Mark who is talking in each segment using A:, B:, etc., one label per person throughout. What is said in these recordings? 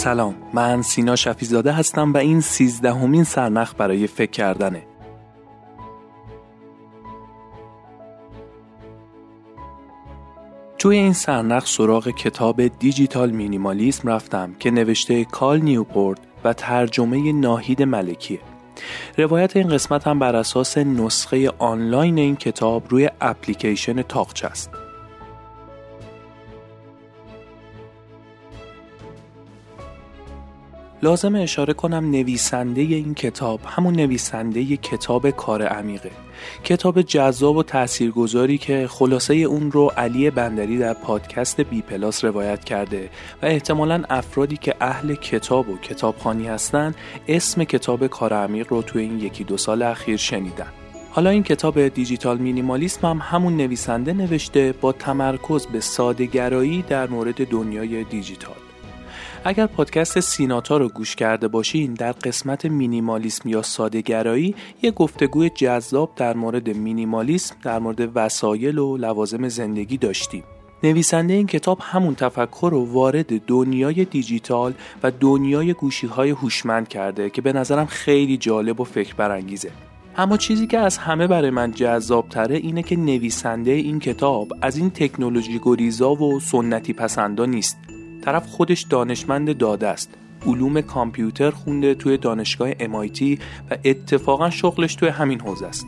A: سلام من سینا شفیزاده هستم و این سیزدهمین سرنخ برای فکر کردنه. توی این سرنخ سراغ کتاب دیجیتال مینیمالیسم رفتم که نوشته کال نیوپورت و ترجمه ناهید ملکیه. روایت این قسمت هم بر اساس نسخه آنلاین این کتاب روی اپلیکیشن تاقچ است. لازم اشاره کنم نویسنده این کتاب همون نویسنده کتاب کار عمیقه. کتاب جذاب و تاثیرگذاری که خلاصه اون رو علی بندری در پادکست بی پلاس روایت کرده و احتمالا افرادی که اهل کتاب و کتابخانی هستن اسم کتاب کار عمیق رو تو این یکی دو سال اخیر شنیدن. حالا این کتاب دیجیتال مینیمالیسم هم همون نویسنده نوشته با تمرکز به سادهگرایی در مورد دنیای دیجیتال. اگر پادکست سیناتا رو گوش کرده باشین در قسمت مینیمالیسم یا سادهگرایی یه گفتگوی جذاب در مورد مینیمالیسم در مورد وسایل و لوازم زندگی داشتیم. نویسنده این کتاب همون تفکر رو وارد دنیای دیجیتال و دنیای گوشی های هوشمند کرده که به نظرم خیلی جالب و فکر برانگیزه اما چیزی که از همه برای من جذاب تره اینه که نویسنده این کتاب از این تکنولوژی گریزا و سنتی پسندا نیست. طرف خودش دانشمند داده است. علوم کامپیوتر خونده توی دانشگاه MIT و اتفاقا شغلش توی همین حوزه است.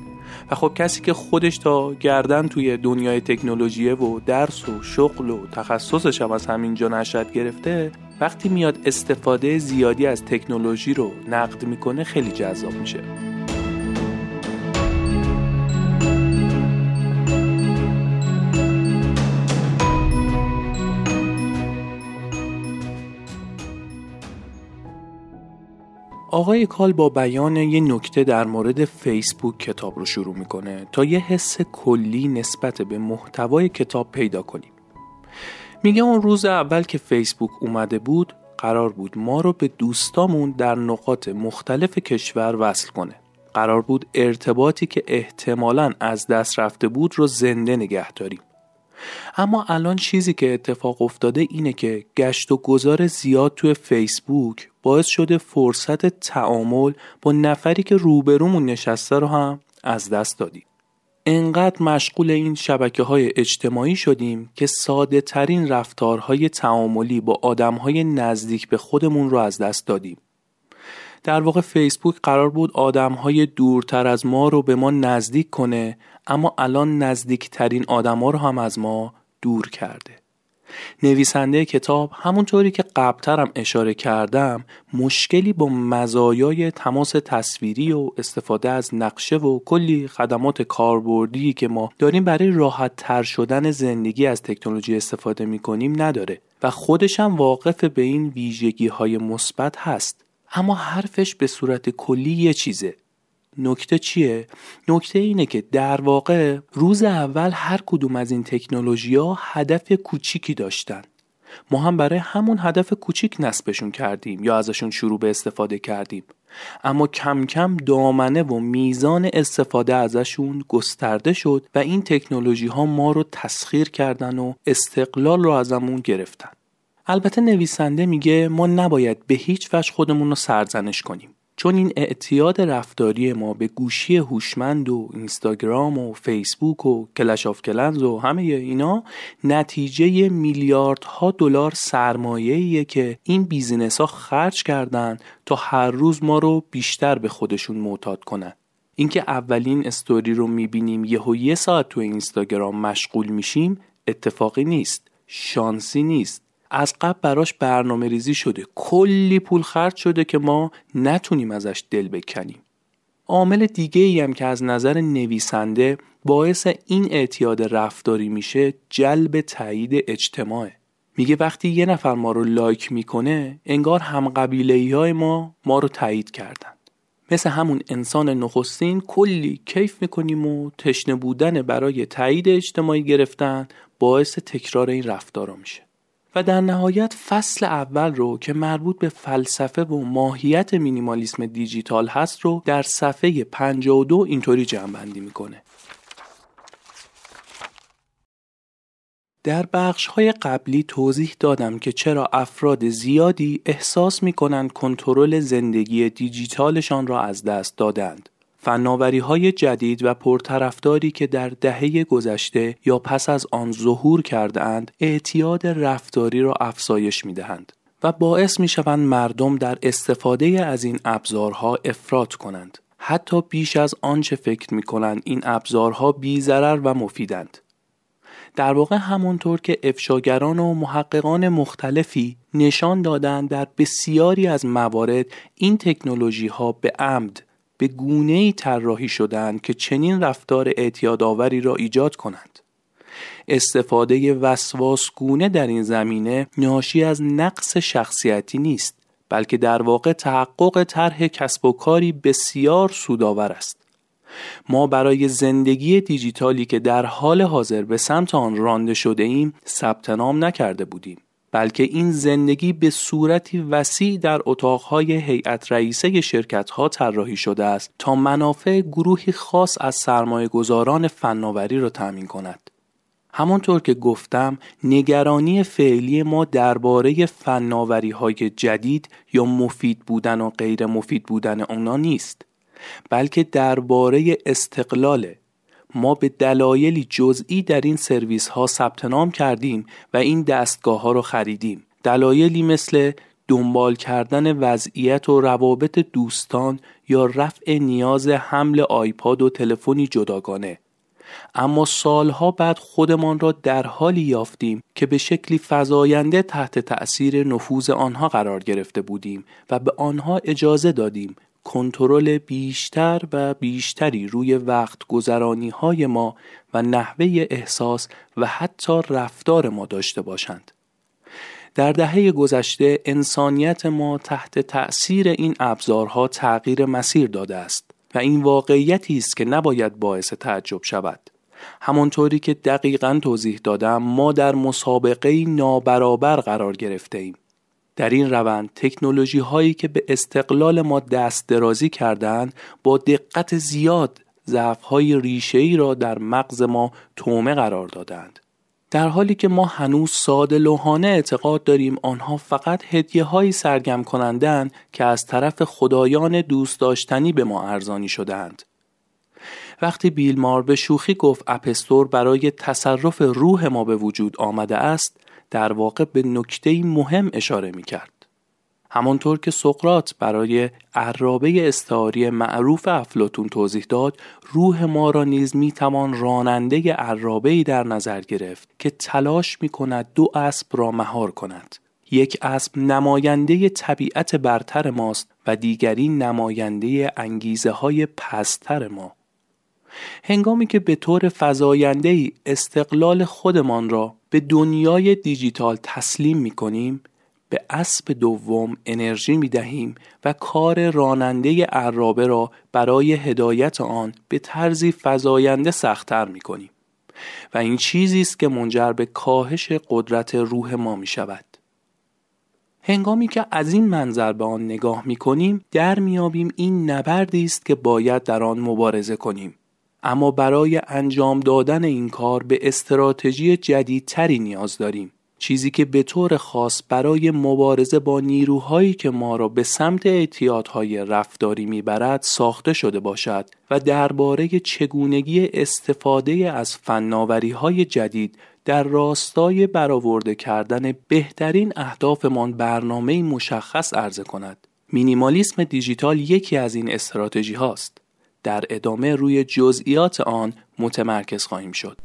A: و خب کسی که خودش تا گردن توی دنیای تکنولوژی و درس و شغل و تخصصش هم از همینجا نشد گرفته وقتی میاد استفاده زیادی از تکنولوژی رو نقد می‌کنه خیلی جذاب میشه. آقای کال با بیان یه نکته در مورد فیسبوک کتاب رو شروع می‌کنه تا یه حس کلی نسبت به محتوای کتاب پیدا کنیم. میگه اون روز اول که فیسبوک اومده بود قرار بود ما رو به دوستامون در نقاط مختلف کشور وصل کنه. قرار بود ارتباطی که احتمالا از دست رفته بود رو زنده نگه داریم. اما الان چیزی که اتفاق افتاده اینه که گشت و گذار زیاد توی فیسبوک باعث شده فرصت تعامل با نفری که روبرومون نشسته رو هم از دست دادیم. انقدر مشغول این شبکه های اجتماعی شدیم که ساده ترین رفتارهای تعاملی با آدم های نزدیک به خودمون رو از دست دادیم. در واقع فیسبوک قرار بود آدم های دورتر از ما رو به ما نزدیک کنه اما الان نزدیکترین آدما رو هم از ما دور کرده نویسنده کتاب همونطوری که قبلترم اشاره کردم مشکلی با مزایای تماس تصویری و استفاده از نقشه و کلی خدمات کاربردی که ما داریم برای راحت تر شدن زندگی از تکنولوژی استفاده می کنیم نداره و خودش هم واقف به این ویژگی های مثبت هست. اما حرفش به صورت کلی یه چیزه. نکته چیه؟ نکته اینه که در واقع روز اول هر کدوم از این تکنولوژی ها هدف کوچیکی داشتن. ما هم برای همون هدف کوچیک نصبشون کردیم یا ازشون شروع به استفاده کردیم. اما کم کم دامنه و میزان استفاده ازشون گسترده شد و این تکنولوژی ها ما رو تسخیر کردن و استقلال رو ازمون گرفتن. البته نویسنده میگه ما نباید به هیچ وجه خودمون رو سرزنش کنیم. چون این اعتیاد رفتاری ما به گوشی هوشمند و اینستاگرام و فیسبوک و کلش آف کلنز و همه اینا نتیجه میلیاردها دلار سرمایه‌ایه که این بیزینس ها خرج کردن تا هر روز ما رو بیشتر به خودشون معتاد کنن. اینکه اولین استوری رو می‌بینیم یهو یه ساعت تو اینستاگرام مشغول میشیم اتفاقی نیست. شانسی نیست. از قبل براش برنامه ریزی شده. کلی پول خرج شده که ما نتونیم ازش دل بکنیم. عامل دیگه ای هم که از نظر نویسنده باعث این اعتیاد رفتاری میشه جلب تایید اجتماعه میگه وقتی یه نفر ما رو لایک می‌کنه انگار هم قبیله های ما ما رو تایید کردن. مثل همون انسان نخستین کلی کیف می‌کنیم و تشنه بودن برای تایید اجتماعی گرفتن باعث تکرار این رفتارا میشه. و در نهایت فصل اول رو که مربوط به فلسفه و ماهیت مینیمالیسم دیجیتال هست رو در صفحه 52 اینطوری جمع بندی می‌کنه در بخش های قبلی توضیح دادم که چرا افراد زیادی احساس می کنند کنترل زندگی دیجیتالشان را از دست دادند. فناوری های جدید و پرطرفداری که در دهه گذشته یا پس از آن ظهور کردهاند اعتیاد رفتاری را افزایش می دهند و باعث می شوند مردم در استفاده از این ابزارها افراط کنند. حتی بیش از آنچه فکر می کنند این ابزارها بی و مفیدند. در واقع همانطور که افشاگران و محققان مختلفی نشان دادند در بسیاری از موارد این تکنولوژی ها به عمد به گونه ای طراحی شدند که چنین رفتار اعتیادآوری را ایجاد کنند. استفاده وسواسگونه در این زمینه ناشی از نقص شخصیتی نیست بلکه در واقع تحقق طرح کسب و کاری بسیار سودآور است. ما برای زندگی دیجیتالی که در حال حاضر به سمت آن رانده شده ایم ثبت نام نکرده بودیم بلکه این زندگی به صورتی وسیع در اتاقهای هیئت رئیسه شرکت ها طراحی شده است تا منافع گروهی خاص از سرمایه گذاران فناوری را تأمین کند. همانطور که گفتم نگرانی فعلی ما درباره فناوری های جدید یا مفید بودن و غیر مفید بودن آنها نیست بلکه درباره استقلال ما به دلایلی جزئی در این سرویس ها ثبت نام کردیم و این دستگاه ها رو خریدیم. دلایلی مثل دنبال کردن وضعیت و روابط دوستان یا رفع نیاز حمل آیپاد و تلفنی جداگانه. اما سالها بعد خودمان را در حالی یافتیم که به شکلی فزاینده تحت تأثیر نفوذ آنها قرار گرفته بودیم و به آنها اجازه دادیم کنترل بیشتر و بیشتری روی وقت گذرانی های ما و نحوه احساس و حتی رفتار ما داشته باشند. در دهه گذشته انسانیت ما تحت تأثیر این ابزارها تغییر مسیر داده است و این واقعیتی است که نباید باعث تعجب شود. همانطوری که دقیقا توضیح دادم ما در مسابقه نابرابر قرار گرفته ایم. در این روند تکنولوژی هایی که به استقلال ما دست درازی کردند با دقت زیاد ضعف های ریشه ای را در مغز ما تومه قرار دادند در حالی که ما هنوز ساده لوحانه اعتقاد داریم آنها فقط هدیه هایی سرگم کنندند که از طرف خدایان دوست داشتنی به ما ارزانی شدند. وقتی بیلمار به شوخی گفت اپستور برای تصرف روح ما به وجود آمده است در واقع به نکته مهم اشاره می کرد. همانطور که سقرات برای عرابه استعاری معروف افلاتون توضیح داد روح ما را نیز می توان راننده عرابه در نظر گرفت که تلاش می کند دو اسب را مهار کند یک اسب نماینده طبیعت برتر ماست و دیگری نماینده انگیزه های پستر ما هنگامی که به طور فضاینده ای استقلال خودمان را به دنیای دیجیتال تسلیم می کنیم به اسب دوم انرژی می دهیم و کار راننده عرابه را برای هدایت آن به طرزی فزاینده سختتر می کنیم و این چیزی است که منجر به کاهش قدرت روح ما می شود. هنگامی که از این منظر به آن نگاه می کنیم در میابیم این نبردی است که باید در آن مبارزه کنیم اما برای انجام دادن این کار به استراتژی جدیدتری نیاز داریم چیزی که به طور خاص برای مبارزه با نیروهایی که ما را به سمت اعتیادهای رفتاری می‌برد ساخته شده باشد و درباره چگونگی استفاده از فناوری های جدید در راستای برآورده کردن بهترین اهدافمان برنامه مشخص عرضه کند. مینیمالیسم دیجیتال یکی از این استراتژی هاست. در ادامه روی جزئیات آن متمرکز خواهیم شد.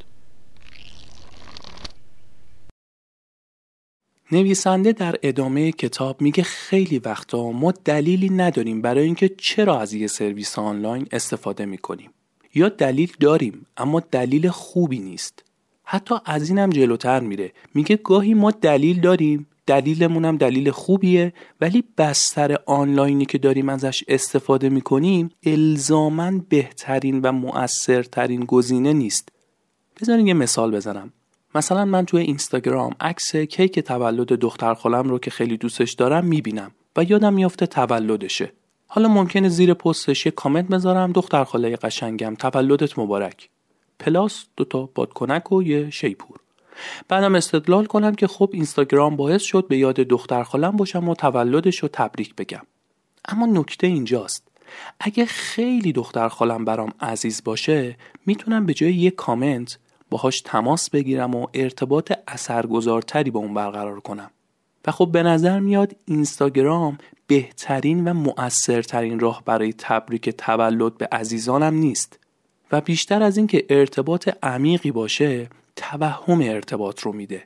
A: نویسنده در ادامه کتاب میگه خیلی وقتا ما دلیلی نداریم برای اینکه چرا از یه سرویس آنلاین استفاده می‌کنیم. یا دلیل داریم اما دلیل خوبی نیست. حتی از اینم جلوتر میره. میگه گاهی ما دلیل داریم دلیلمون هم دلیل خوبیه ولی بستر آنلاینی که داریم ازش استفاده می‌کنیم الزاما بهترین و مؤثرترین گزینه نیست. بذارین یه مثال بزنم. مثلا من توی اینستاگرام عکس کیک تولد دختر خالم رو که خیلی دوستش دارم می‌بینم و یادم میافته تولدشه. حالا ممکنه زیر پستش یه کامنت بذارم دختر خاله قشنگم تولدت مبارک. پلاس دوتا بادکنک و یه شیپور. بعدم استدلال کنم که خب اینستاگرام باعث شد به یاد دختر خالم باشم و تولدش رو تبریک بگم. اما نکته اینجاست. اگه خیلی دختر خالم برام عزیز باشه می‌تونم به جای یک کامنت باهاش تماس بگیرم و ارتباط اثرگذارتری با اون برقرار کنم. و خب به نظر میاد اینستاگرام بهترین و مؤثرترین راه برای تبریک تولد به عزیزانم نیست. و بیشتر از اینکه ارتباط عمیقی باشه توهم ارتباط رو میده.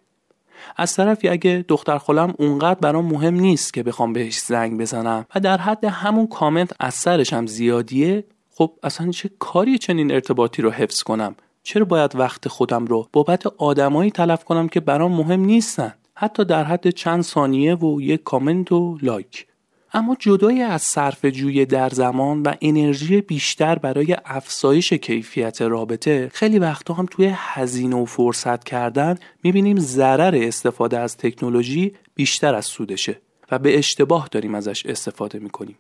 A: از طرفی اگه دختر خالم اونقدر برام مهم نیست که بخوام بهش زنگ بزنم و در حد همون کامنت از سرش هم زیادیه خب اصلا چه کاری چنین ارتباطی رو حفظ کنم؟ چرا باید وقت خودم رو بابت آدمایی تلف کنم که برام مهم نیستن؟ حتی در حد چند ثانیه و یک کامنت و لایک. اما جدای از صرف جوی در زمان و انرژی بیشتر برای افزایش کیفیت رابطه خیلی وقتا هم توی هزینه و فرصت کردن می‌بینیم ضرر استفاده از تکنولوژی بیشتر از سودشه و به اشتباه داریم ازش استفاده می‌کنیم.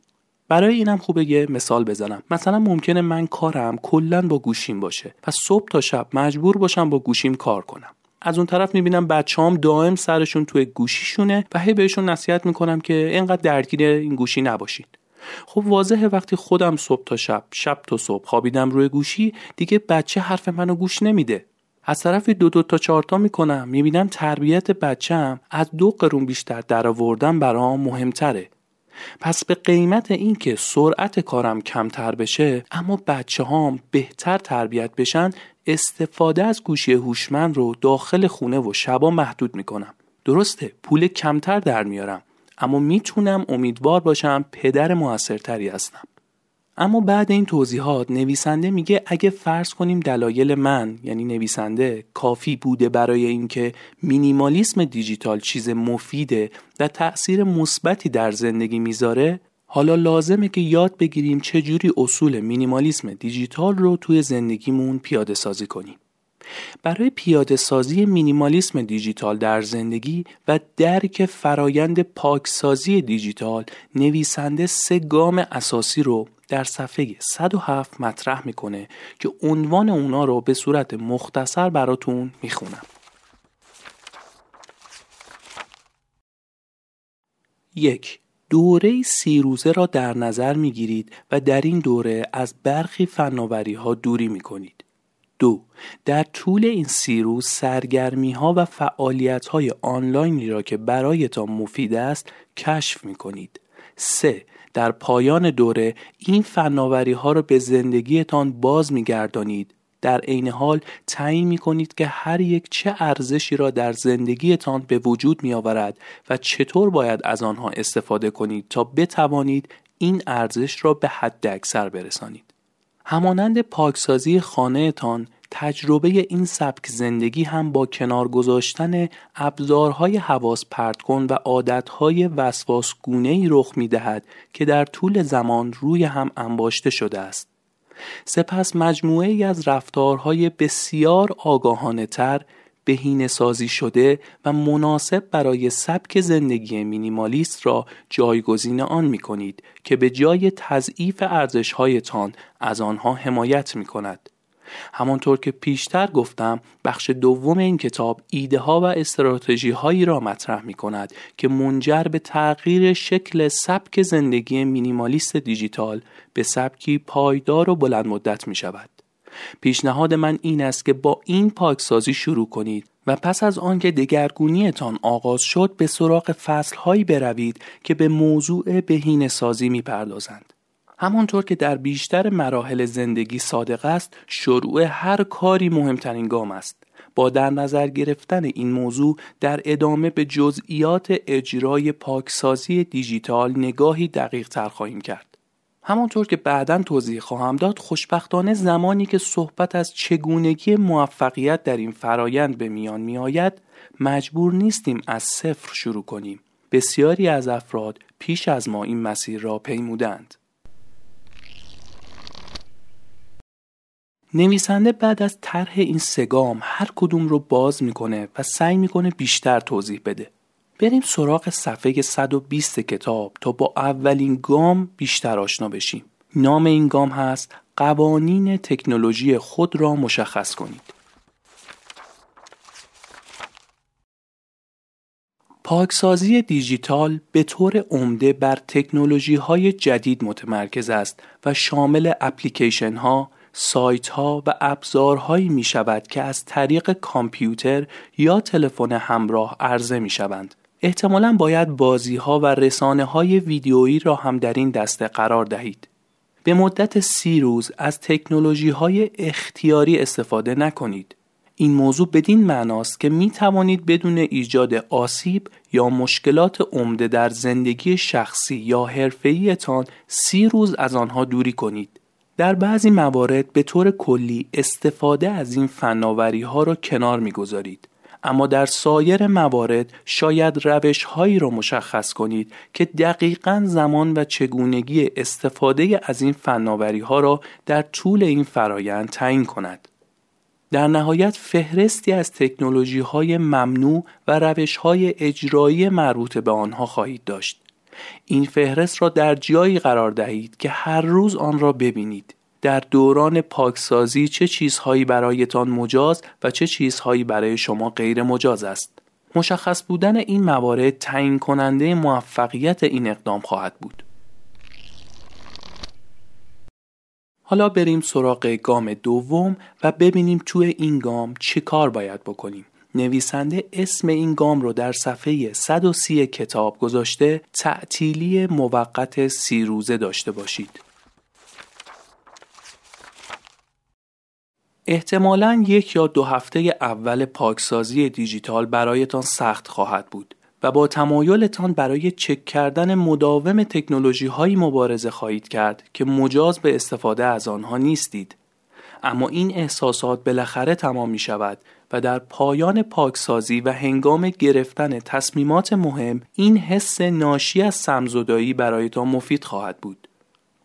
A: برای اینم خوبه یه مثال بزنم. مثلا ممکنه من کارم کلا با گوشیم باشه و صبح تا شب مجبور باشم با گوشیم کار کنم. از اون طرف می‌بینم بچه‌هام دائم سرشون توی گوشیشونه و هی بهشون نصیحت می‌کنم که اینقدر درگیر این گوشی نباشین خب واضحه وقتی خودم صبح تا شب شب تا صبح خوابیدم روی گوشی دیگه بچه حرف منو گوش نمیده. از طرف دو دو تا چهارتا می‌کنم می‌بینم تربیت بچم از دو قرون بیشتر در آوردن برام مهمتره. پس به قیمت اینکه سرعت کارم کمتر بشه اما بچه هام بهتر تربیت بشن استفاده از گوشی هوشمند رو داخل خونه و شبا محدود می‌کنم. درسته پول کمتر در میارم اما می‌تونم امیدوار باشم پدر موثرتری هستم. اما بعد این توضیحات نویسنده میگه اگه فرض کنیم دلایل من یعنی نویسنده کافی بوده برای اینکه مینیمالیسم دیجیتال چیز مفیده و تأثیر مثبتی در زندگی می‌ذاره حالا لازمه که یاد بگیریم چجوری اصول مینیمالیسم دیجیتال رو توی زندگیمون پیاده سازی کنیم. برای پیاده سازی مینیمالیسم دیجیتال در زندگی و درک فرایند پاکسازی دیجیتال نویسنده سه گام اساسی رو در صفحه 107 مطرح می‌کنه که عنوان اونا رو به صورت مختصر براتون می‌خونم. یک دوره سی روزه را در نظر می گیرید و در این دوره از برخی فناوری ها دوری می کنید. دو در طول این سی روز سرگرمی ها و فعالیت های آنلاینی را که برایتان مفید است کشف می کنید. سه در پایان دوره این فناوری ها را به زندگیتان باز می گردانید در عین حال تعیین می کنید که هر یک چه ارزشی را در زندگیتان به وجود می آورد و چطور باید از آنها استفاده کنید تا بتوانید این ارزش را به حد اکثر برسانید. همانند پاکسازی خانهتان تجربه این سبک زندگی هم با کنار گذاشتن ابزارهای حواس پرت کن و عادتهای وسواس گونه ای رخ می دهد که در طول زمان روی هم انباشته شده است. سپس مجموعه ای از رفتارهای بسیار آگاهانه تر بهینه سازی شده و مناسب برای سبک زندگی مینیمالیست را جایگزین آن می کنید که به جای تضعیف ارزشهایتان از آنها حمایت می کند. همانطور که پیشتر گفتم بخش دوم این کتاب ایده ها و استراتژی هایی را مطرح می کند که منجر به تغییر شکل سبک زندگی مینیمالیست دیجیتال به سبکی پایدار و بلند مدت می شود. پیشنهاد من این است که با این پاکسازی شروع کنید و پس از آنکه دگرگونیتان آغاز شد به سراغ فصلهایی بروید که به موضوع بهینه سازی می پردازند. همانطور که در بیشتر مراحل زندگی صادق است شروع هر کاری مهمترین گام است. با در نظر گرفتن این موضوع در ادامه به جزئیات اجرای پاکسازی دیجیتال نگاهی دقیق تر خواهیم کرد. همانطور که بعدا توضیح خواهم داد خوشبختانه زمانی که صحبت از چگونگی موفقیت در این فرایند به میان می آید مجبور نیستیم از صفر شروع کنیم. بسیاری از افراد پیش از ما این مسیر را پیمودند نویسنده بعد از طرح این سگام هر کدوم رو باز می‌کنه و سعی می‌کنه بیشتر توضیح بده. بریم سراغ صفحه 120 کتاب تا با اولین گام بیشتر آشنا بشیم. نام این گام هست قوانین تکنولوژی خود را مشخص کنید. پاکسازی دیجیتال به طور عمده بر تکنولوژی های جدید متمرکز است و شامل اپلیکیشن ها، سایت ها و ابزارهایی می شود که از طریق کامپیوتر یا تلفن همراه عرضه می شوند. احتمالا باید بازی ها و رسانه های ویدیویی را هم در این دسته قرار دهید. به مدت سی روز از تکنولوژی های اختیاری استفاده نکنید. این موضوع بدین معناست که می توانید بدون ایجاد آسیب یا مشکلات عمده در زندگی شخصی یا حرفه‌ایتان سی روز از آنها دوری کنید. در بعضی موارد به طور کلی استفاده از این فناوری ها را کنار می‌گذارید اما در سایر موارد شاید روش هایی را مشخص کنید که دقیقا زمان و چگونگی استفاده از این فناوری ها را در طول این فرایند تعیین کند. در نهایت فهرستی از تکنولوژی های ممنوع و روش های اجرایی مربوط به آنها خواهید داشت. این فهرست را در جایی قرار دهید که هر روز آن را ببینید. در دوران پاکسازی چه چیزهایی برایتان مجاز و چه چیزهایی برای شما غیر مجاز است. مشخص بودن این موارد تعیین کننده موفقیت این اقدام خواهد بود. حالا بریم سراغ گام دوم و ببینیم توی این گام چه کار باید بکنیم. نویسنده اسم این گام رو در صفحه 130 کتاب گذاشته تعطیلی موقت سی روزه داشته باشید. احتمالا یک یا دو هفته اول پاکسازی دیجیتال برایتان سخت خواهد بود و با تمایلتان برای چک کردن مداوم تکنولوژی هایی مبارزه خواهید کرد که مجاز به استفاده از آنها نیستید. اما این احساسات بالاخره تمام می شود و در پایان پاکسازی و هنگام گرفتن تصمیمات مهم این حس ناشی از سمزدایی برایتان مفید خواهد بود.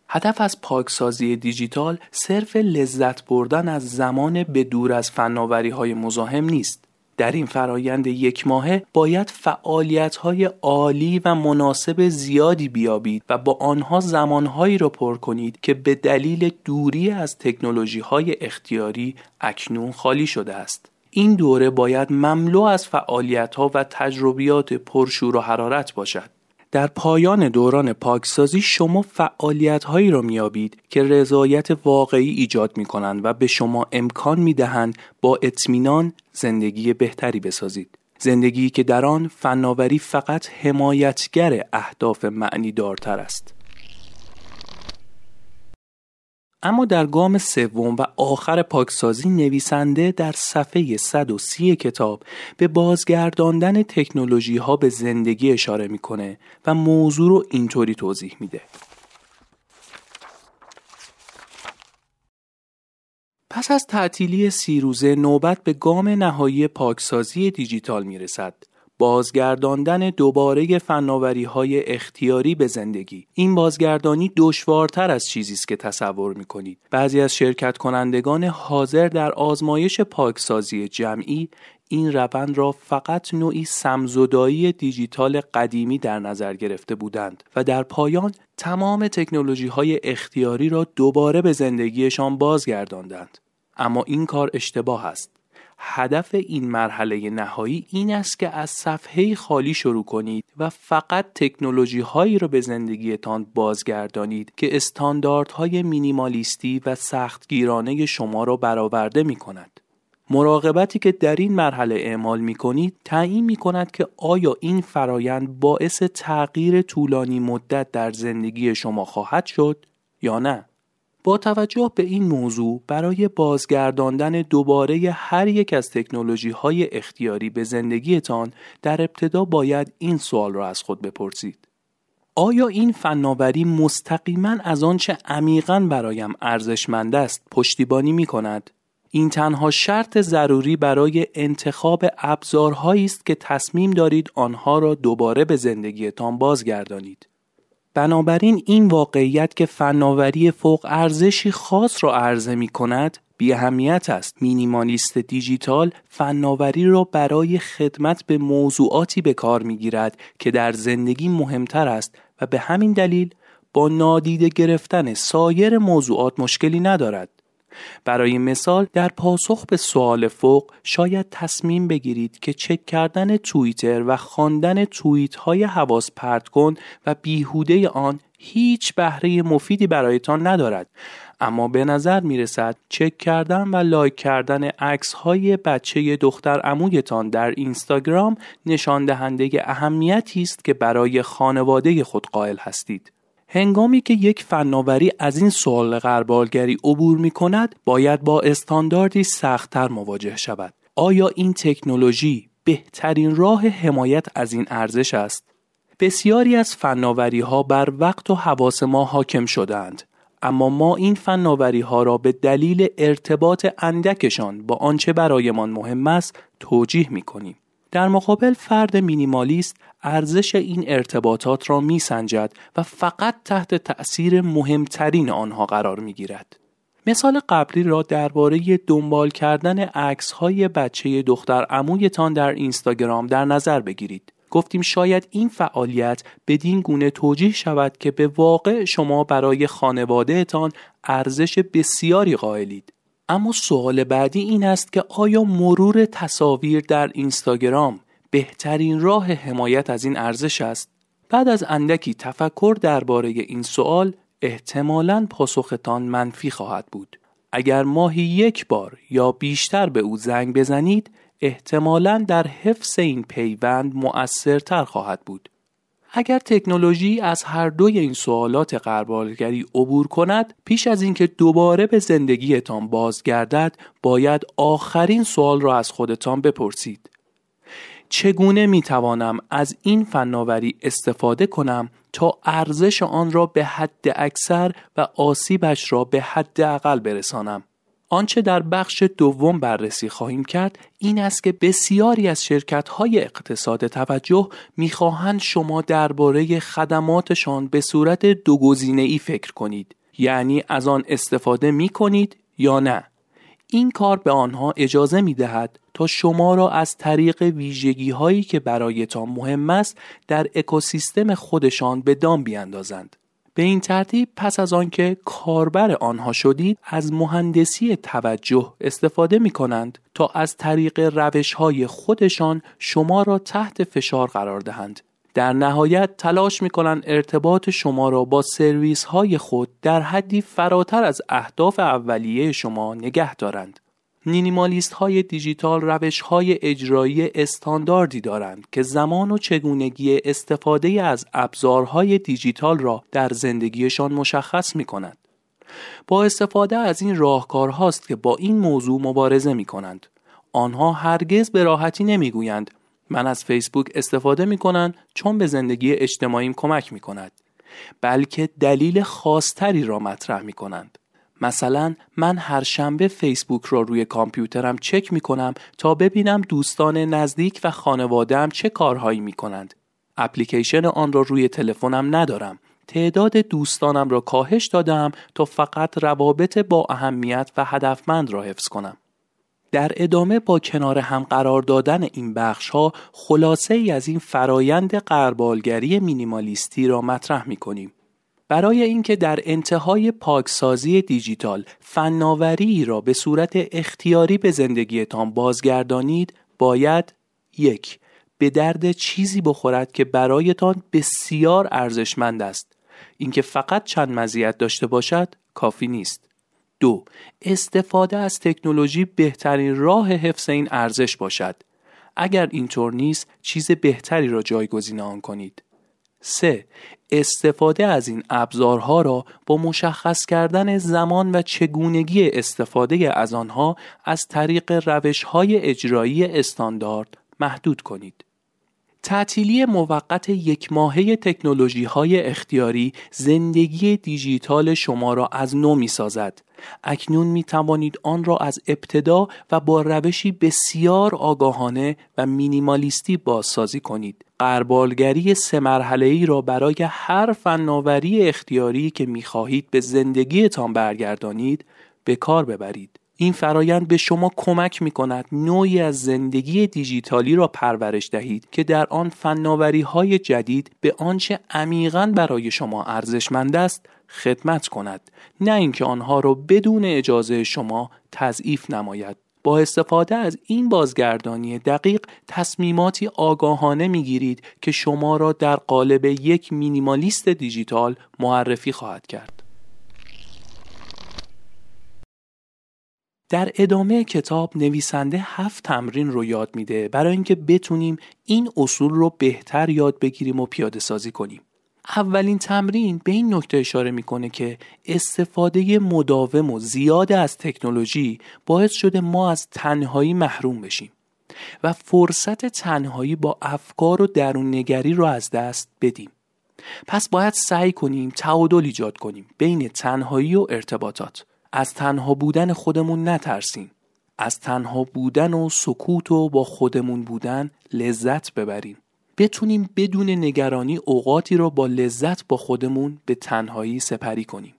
A: هدف از پاکسازی دیجیتال صرف لذت بردن از زمان به دور از فناوری های مزاحم نیست. در این فرایند یک ماهه باید فعالیت های عالی و مناسب زیادی بیابید و با آنها زمانهایی را پر کنید که به دلیل دوری از تکنولوژی های اختیاری اکنون خالی شده است. این دوره باید مملو از فعالیت ها و تجربیات پرشور و حرارت باشد. در پایان دوران پاکسازی شما فعالیت هایی را میابید که رضایت واقعی ایجاد می کنند و به شما امکان می دهند با اطمینان زندگی بهتری بسازید. زندگی که در آن فناوری فقط حمایتگر اهداف معنی دارتر است. اما در گام سوم و آخر پاکسازی نویسنده در صفحه 130 کتاب به بازگرداندن تکنولوژی ها به زندگی اشاره می‌کنه و موضوع رو اینطوری توضیح میده. پس از تعطیلی سی روزه نوبت به گام نهایی پاکسازی دیجیتال می‌رسد بازگرداندن دوباره فناوری های اختیاری به زندگی. این بازگردانی دشوارتر از چیزی است که تصور می کنید بعضی از شرکت کنندگان حاضر در آزمایش پاکسازی جمعی این روند را فقط نوعی سمزدایی دیجیتال قدیمی در نظر گرفته بودند و در پایان تمام تکنولوژی های اختیاری را دوباره به زندگیشان بازگرداندند. اما این کار اشتباه است. هدف این مرحله نهایی این است که از صفحه خالی شروع کنید و فقط تکنولوژی هایی را به زندگیتان بازگردانید که استانداردهای مینیمالیستی و سختگیرانه شما را برآورده می کند. مراقبتی که در این مرحله اعمال می کنید تعیین می کند که آیا این فرایند باعث تغییر طولانی مدت در زندگی شما خواهد شد یا نه. با توجه به این موضوع برای بازگرداندن دوباره هر یک از تکنولوژی های اختیاری به زندگیتان در ابتدا باید این سوال را از خود بپرسید. آیا این فناوری مستقیما از آنچه عمیقا برایم ارزشمند است پشتیبانی می کند؟ این تنها شرط ضروری برای انتخاب ابزارهایی است که تصمیم دارید آنها را دوباره به زندگیتان بازگردانید. بنابراین این واقعیت که فناوری فوق ارزشی خاص را عرضه می کند بی اهمیت است. مینیمالیست دیجیتال فناوری را برای خدمت به موضوعاتی به کار می گیرد که در زندگی مهمتر است و به همین دلیل با نادیده گرفتن سایر موضوعات مشکلی ندارد. برای مثال در پاسخ به سوال فوق شاید تصمیم بگیرید که چک کردن توییتر و خواندن توییت های حواس پرت کن و بیهوده آن هیچ بهره مفیدی برایتان ندارد اما به نظر می رسد چک کردن و لایک کردن عکس های بچه دختر عمویتان در اینستاگرام نشان دهنده اهمیتی است که برای خانواده خود قائل هستید. هنگامی که یک فناوری از این سوال غربالگری عبور می کند باید با استانداردی سختتر مواجه شود. آیا این تکنولوژی بهترین راه حمایت از این ارزش است؟ بسیاری از فناوری ها بر وقت و حواس ما حاکم شدند اما ما این فناوری ها را به دلیل ارتباط اندکشان با آنچه برایمان مهم است توجیه می کنیم. در مقابل فرد مینیمالیست ارزش این ارتباطات را می سنجد و فقط تحت تأثیر مهمترین آنها قرار می گیرد. مثال قبلی را درباره دنبال کردن عکس های بچه دختر عمویتان در اینستاگرام در نظر بگیرید. گفتیم شاید این فعالیت بدین گونه توجیه شود که به واقع شما برای خانوادهتان ارزش بسیاری قائلید اما سوال بعدی این است که آیا مرور تصاویر در اینستاگرام بهترین راه حمایت از این ارزش است بعد از اندکی تفکر درباره این سوال احتمالاً پاسختان منفی خواهد بود اگر ماهی یک بار یا بیشتر به او زنگ بزنید احتمالا در حفظ این پیوند مؤثرتر خواهد بود. اگر تکنولوژی از هر دوی این سوالات قربالگری عبور کند پیش از اینکه دوباره به زندگیتان بازگردد باید آخرین سوال را از خودتان بپرسید. چگونه می توانم از این فناوری استفاده کنم تا ارزش آن را به حد اکثر و آسیبش را به حد اقل برسانم؟ آنچه در بخش دوم بررسی خواهیم کرد این است که بسیاری از شرکت های اقتصاد توجه می‌خواهند شما درباره خدماتشان به صورت دو گزینه ای فکر کنید. یعنی از آن استفاده می کنید یا نه. این کار به آنها اجازه می دهد تا شما را از طریق ویژگی هایی که برایتان مهم است در اکوسیستم خودشان به دام بیاندازند. به این ترتیب پس از آنکه کاربر آنها شدید از مهندسی توجه استفاده می کنند تا از طریق روش های خودشان شما را تحت فشار قرار دهند. در نهایت تلاش می کنند ارتباط شما را با سرویس های خود در حدی فراتر از اهداف اولیه شما نگه دارند. مینیمالیست های دیجیتال روش های اجرایی استانداردی دارند که زمان و چگونگی استفاده از ابزارهای دیجیتال را در زندگیشان مشخص می کند. با استفاده از این راهکارهاست که با این موضوع مبارزه می کنند. آنها هرگز به راحتی نمی گویند من از فیسبوک استفاده می کنند چون به زندگی اجتماعیم کمک می کند. بلکه دلیل خاصتری را مطرح می کنند. مثلا من هر شنبه فیسبوک را روی کامپیوترم چک می کنم تا ببینم دوستان نزدیک و خانوادهام چه کارهایی می کنند. اپلیکیشن آن را روی تلفنم ندارم. تعداد دوستانم را کاهش دادم تا فقط روابط با اهمیت و هدفمند را حفظ کنم. در ادامه با کنار هم قرار دادن این بخش ها خلاصه ای از این فرایند قربالگری مینیمالیستی را مطرح می کنیم. برای اینکه در انتهای پاکسازی دیجیتال فناوری را به صورت اختیاری به زندگیتان بازگردانید باید یک به درد چیزی بخورد که برایتان بسیار ارزشمند است. اینکه فقط چند مزیت داشته باشد کافی نیست. دو استفاده از تکنولوژی بهترین راه حفظ این ارزش باشد. اگر اینطور نیست چیز بهتری را جایگزین آن کنید. 3. استفاده از این ابزارها را با مشخص کردن زمان و چگونگی استفاده از آنها از طریق روش های اجرایی استاندارد محدود کنید. تعطیلی موقت یک ماهه تکنولوژی های اختیاری زندگی دیجیتال شما را از نو می سازد. اکنون می توانید آن را از ابتدا و با روشی بسیار آگاهانه و مینیمالیستی بازسازی کنید. قربالگری سه مرحله ای را برای هر فناوری اختیاری که می خواهید به زندگیتان برگردانید به کار ببرید. این فرایند به شما کمک می کند نوعی از زندگی دیجیتالی را پرورش دهید که در آن فناوری های جدید به آنچه عمیقا برای شما ارزشمند است خدمت کند نه اینکه آنها را بدون اجازه شما تضعیف نماید با استفاده از این بازگردانی دقیق تصمیماتی آگاهانه می‌گیرید که شما را در قالب یک مینیمالیست دیجیتال معرفی خواهد کرد. در ادامه کتاب نویسنده هفت تمرین رو یاد میده برای اینکه بتونیم این اصول رو بهتر یاد بگیریم و پیاده سازی کنیم. اولین تمرین به این نکته اشاره می‌کنه که استفاده مداوم و زیاد از تکنولوژی باعث شده ما از تنهایی محروم بشیم و فرصت تنهایی با افکار و درون نگری رو از دست بدیم. پس باید سعی کنیم تعادل ایجاد کنیم بین تنهایی و ارتباطات. از تنها بودن خودمون نترسیم. از تنها بودن و سکوت و با خودمون بودن لذت ببریم. بتونیم بدون نگرانی اوقاتی رو با لذت با خودمون به تنهایی سپری کنیم.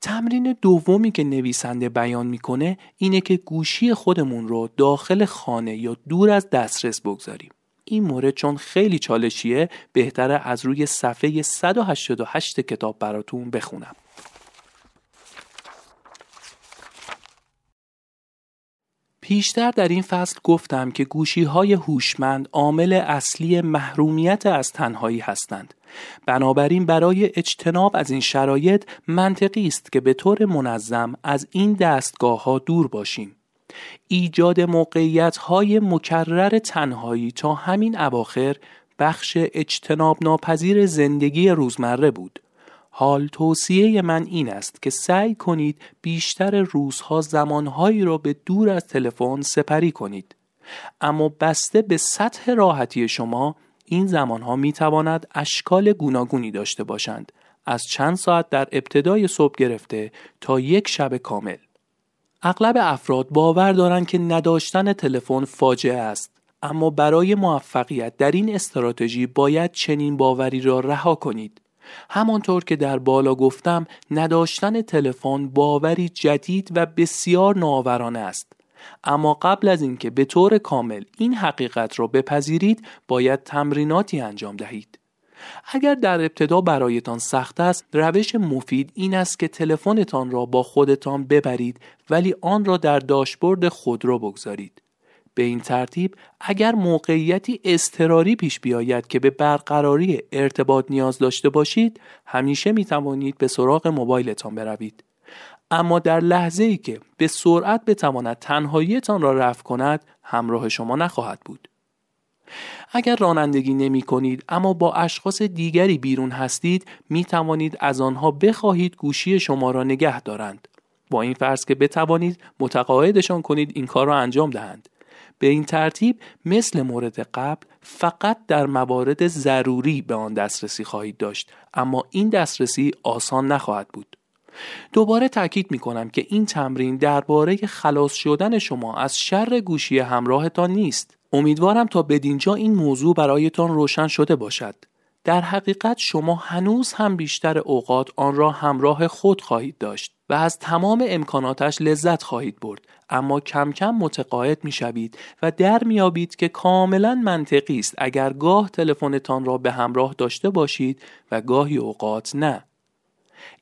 A: تمرین دومی که نویسنده بیان می‌کنه اینه که گوشی خودمون رو داخل خانه یا دور از دسترس بگذاریم. این مورد چون خیلی چالشیه بهتره از روی صفحه 188 کتاب براتون بخونم. پیشتر در این فصل گفتم که گوشی های هوشمند عامل اصلی محرومیت از تنهایی هستند. بنابراین برای اجتناب از این شرایط منطقی است که به طور منظم از این دستگاه ها دور باشیم. ایجاد موقعیت های مکرر تنهایی تا همین اواخر بخش اجتناب ناپذیر زندگی روزمره بود. حال توصیه من این است که سعی کنید بیشتر روزها زمانهایی را به دور از تلفن سپری کنید. اما بسته به سطح راحتی شما این زمانها می تواند اشکال گوناگونی داشته باشند. از چند ساعت در ابتدای صبح گرفته تا یک شب کامل. اغلب افراد باور دارند که نداشتن تلفن فاجعه است. اما برای موفقیت در این استراتژی باید چنین باوری را رها کنید. همانطور که در بالا گفتم نداشتن تلفن باوری جدید و بسیار نوآورانه است. اما قبل از اینکه به طور کامل این حقیقت را بپذیرید باید تمریناتی انجام دهید. اگر در ابتدا برایتان سخت است روش مفید این است که تلفنتان را با خودتان ببرید ولی آن را در داشبورد خودرو بگذارید. به این ترتیب اگر موقعیتی اضطراری پیش بیاید که به برقراری ارتباط نیاز داشته باشید همیشه می توانید به سراغ موبایلتان بروید. اما در لحظه ای که به سرعت بتواند تنهاییتان را رفع کند همراه شما نخواهد بود. اگر رانندگی نمی کنید اما با اشخاص دیگری بیرون هستید می توانید از آنها بخواهید گوشی شما را نگه دارند. با این فرض که بتوانید متقاعدشان کنید این کار را انجام دهند. به این ترتیب مثل مورد قبل فقط در موارد ضروری به آن دسترسی خواهید داشت اما این دسترسی آسان نخواهد بود. دوباره تاکید می کنم که این تمرین درباره خلاص شدن شما از شر گوشی همراهتان نیست. امیدوارم تا بدینجا این موضوع برایتان روشن شده باشد. در حقیقت شما هنوز هم بیشتر اوقات آن را همراه خود خواهید داشت و از تمام امکاناتش لذت خواهید برد. اما کم کم متقاعد می شوید و در میابید که کاملا منطقی است اگر گاه تلفنتان را به همراه داشته باشید و گاهی اوقات نه.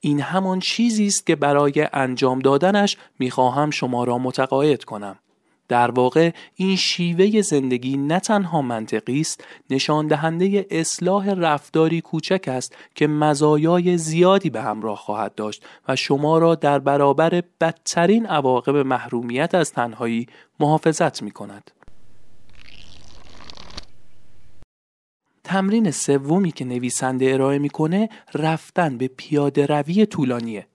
A: این همان چیزی است که برای انجام دادنش می‌خواهم شما را متقاعد کنم. در واقع این شیوه زندگی نه تنها منطقی است نشان دهنده اصلاح رفتاری کوچک است که مزایای زیادی به همراه خواهد داشت و شما را در برابر بدترین عواقب محرومیت از تنهایی محافظت می کند. تمرین سومی که نویسنده ارائه می‌کنه رفتن به پیاده روی طولانیه.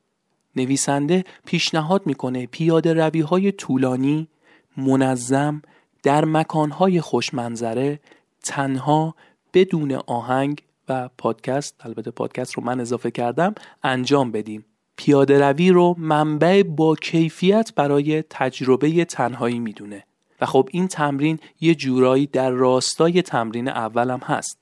A: نویسنده پیشنهاد می‌کنه پیاده روی های طولانی منظم در مکانهای خوشمنظره تنها بدون آهنگ و پادکست البته پادکست رو من اضافه کردم انجام بدیم. پیاده روی رو منبع با کیفیت برای تجربه تنهایی می‌دونه. و خب این تمرین یه جورایی در راستای تمرین اولم هست.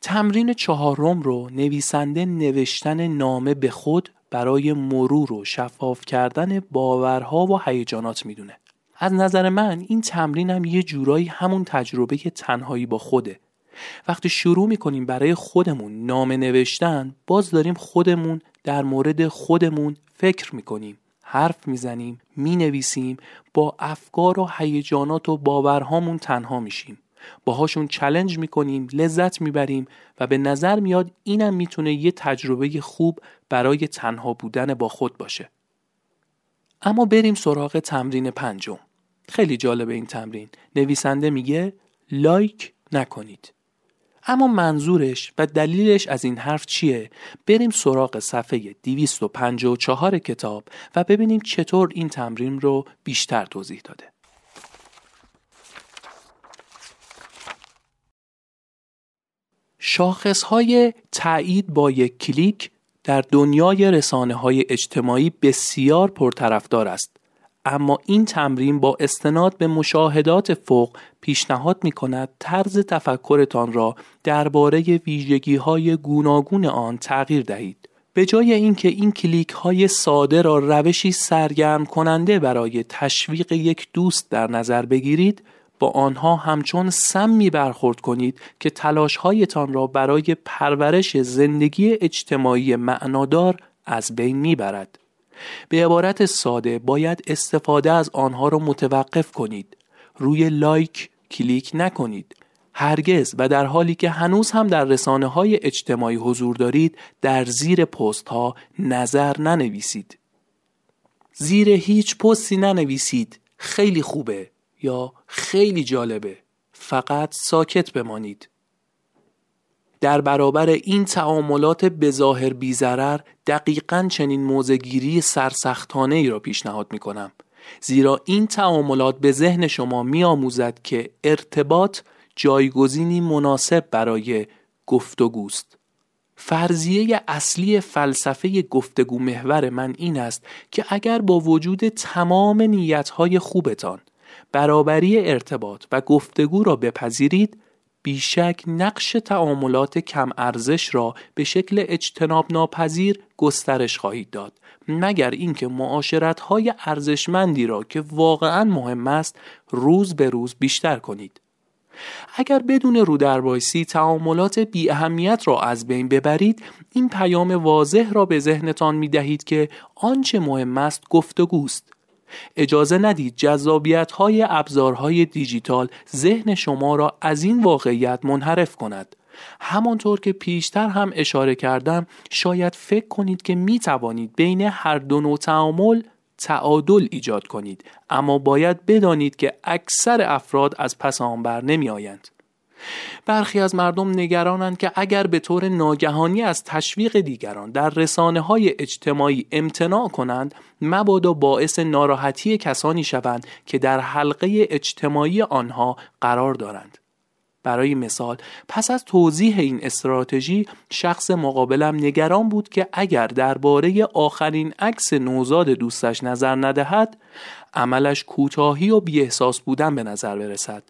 A: تمرین چهارم رو نویسنده نوشتن نامه به خود برای مرور و شفاف کردن باورها و هیجانات می‌دونه. از نظر من این تمرین هم یه جورایی همون تجربه تنهایی با خوده. وقتی شروع می‌کنیم برای خودمون نامه نوشتن باز داریم خودمون در مورد خودمون فکر می‌کنیم حرف می‌زنیم می‌نویسیم با افکار و هیجانات و باورهامون تنها میشیم. باهاشون چلنج می‌کنیم لذت می‌بریم و به نظر میاد اینم می‌تونه یه تجربه خوب برای تنها بودن با خود باشه اما بریم سراغ تمرین پنجم خیلی جالبه این تمرین نویسنده میگه لایک نکنید اما منظورش و دلیلش از این حرف چیه؟ بریم سراغ صفحه 254 کتاب و ببینیم چطور این تمرین رو بیشتر توضیح داده. شاخص های تایید با یک کلیک در دنیای رسانه های اجتماعی بسیار پرطرفدار است. اما این تمرین با استناد به مشاهدات فوق پیشنهاد می کند طرز تفکرتان را درباره ویژگی های گوناگون آن تغییر دهید. به جای اینکه این کلیک های ساده را روشی سرگرم کننده برای تشویق یک دوست در نظر بگیرید، با آنها همچون سمی برخورد کنید که تلاش هایتان را برای پرورش زندگی اجتماعی معنادار از بین می‌برد. به عبارت ساده باید استفاده از آنها را متوقف کنید. روی لایک کلیک نکنید. هرگز و در حالی که هنوز هم در رسانه های اجتماعی حضور دارید در زیر پست ها نظر ننویسید. زیر هیچ پستی ننویسید. خیلی خوبه. یا خیلی جالبه فقط ساکت بمانید. در برابر این تعاملات بظاهر بیزرر دقیقا چنین موزگیری سرسختانه ای را پیشنهاد می کنم زیرا این تعاملات به ذهن شما می آموزد که ارتباط جایگزینی مناسب برای گفتگوست فرضیه اصلی فلسفه گفتگو محور من این است که اگر با وجود تمام نیتهای خوبتان برابری ارتباط و گفتگو را بپذیرید بیشک نقش تعاملات کم ارزش را به شکل اجتناب ناپذیر گسترش خواهید داد مگر اینکه معاشرت های ارزشمندی را که واقعا مهم است روز به روز بیشتر کنید. اگر بدون رودربایسی تعاملات بی اهمیت را از بین ببرید این پیام واضح را به ذهنتان می دهید که آنچه مهم است گفتگوست اجازه ندید جذابیت های ابزارهای دیجیتال ذهن شما را از این واقعیت منحرف کند همانطور که پیشتر هم اشاره کردم شاید فکر کنید که می توانید بین هر دو نوع تعامل تعادل ایجاد کنید اما باید بدانید که اکثر افراد از پس آن بر نمی آیند. برخی از مردم نگرانند که اگر به طور ناگهانی از تشویق دیگران در رسانه های اجتماعی امتناع کنند مبادا باعث ناراحتی کسانی شوند که در حلقه اجتماعی آنها قرار دارند. برای مثال پس از توضیح این استراتژی شخص مقابلم نگران بود که اگر درباره آخرین عکس نوزاد دوستش نظر ندهد عملش کوتاهی و بیاحساس بودن به نظر برسد.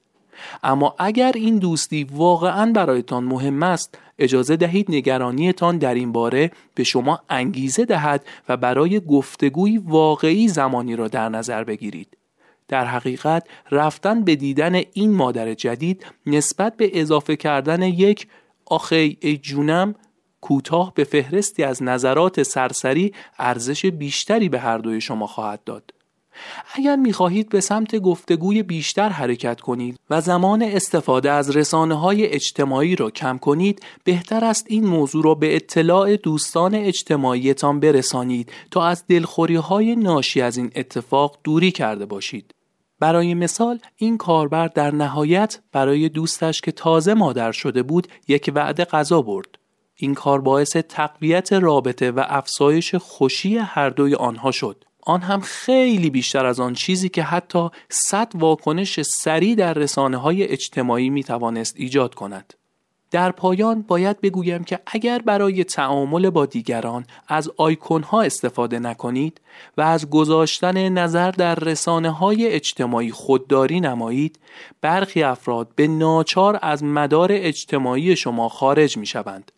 A: اما اگر این دوستی واقعا برایتان مهم است اجازه دهید نگرانیتان در این باره به شما انگیزه دهد و برای گفتگوی واقعی زمانی را در نظر بگیرید. در حقیقت رفتن به دیدن این مادر جدید نسبت به اضافه کردن یک آخی ای جونم کوتاه به فهرستی از نظرات سرسری ارزش بیشتری به هر دوی شما خواهد داد. اگر می‌خواهید به سمت گفتگوی بیشتر حرکت کنید و زمان استفاده از رسانه های اجتماعی را کم کنید بهتر است این موضوع را به اطلاع دوستان اجتماعیتان برسانید تا از دلخوری های ناشی از این اتفاق دوری کرده باشید. برای مثال این کاربر در نهایت برای دوستش که تازه مادر شده بود یک وعده غذا برد. این کار باعث تقویت رابطه و افزایش خوشی هر دوی آنها شد. آن هم خیلی بیشتر از آن چیزی که حتی صد واکنش سریع در رسانه های اجتماعی می توانست ایجاد کند. در پایان باید بگویم که اگر برای تعامل با دیگران از آیکون ها استفاده نکنید و از گذاشتن نظر در رسانه های اجتماعی خودداری نمایید برخی افراد به ناچار از مدار اجتماعی شما خارج می شوند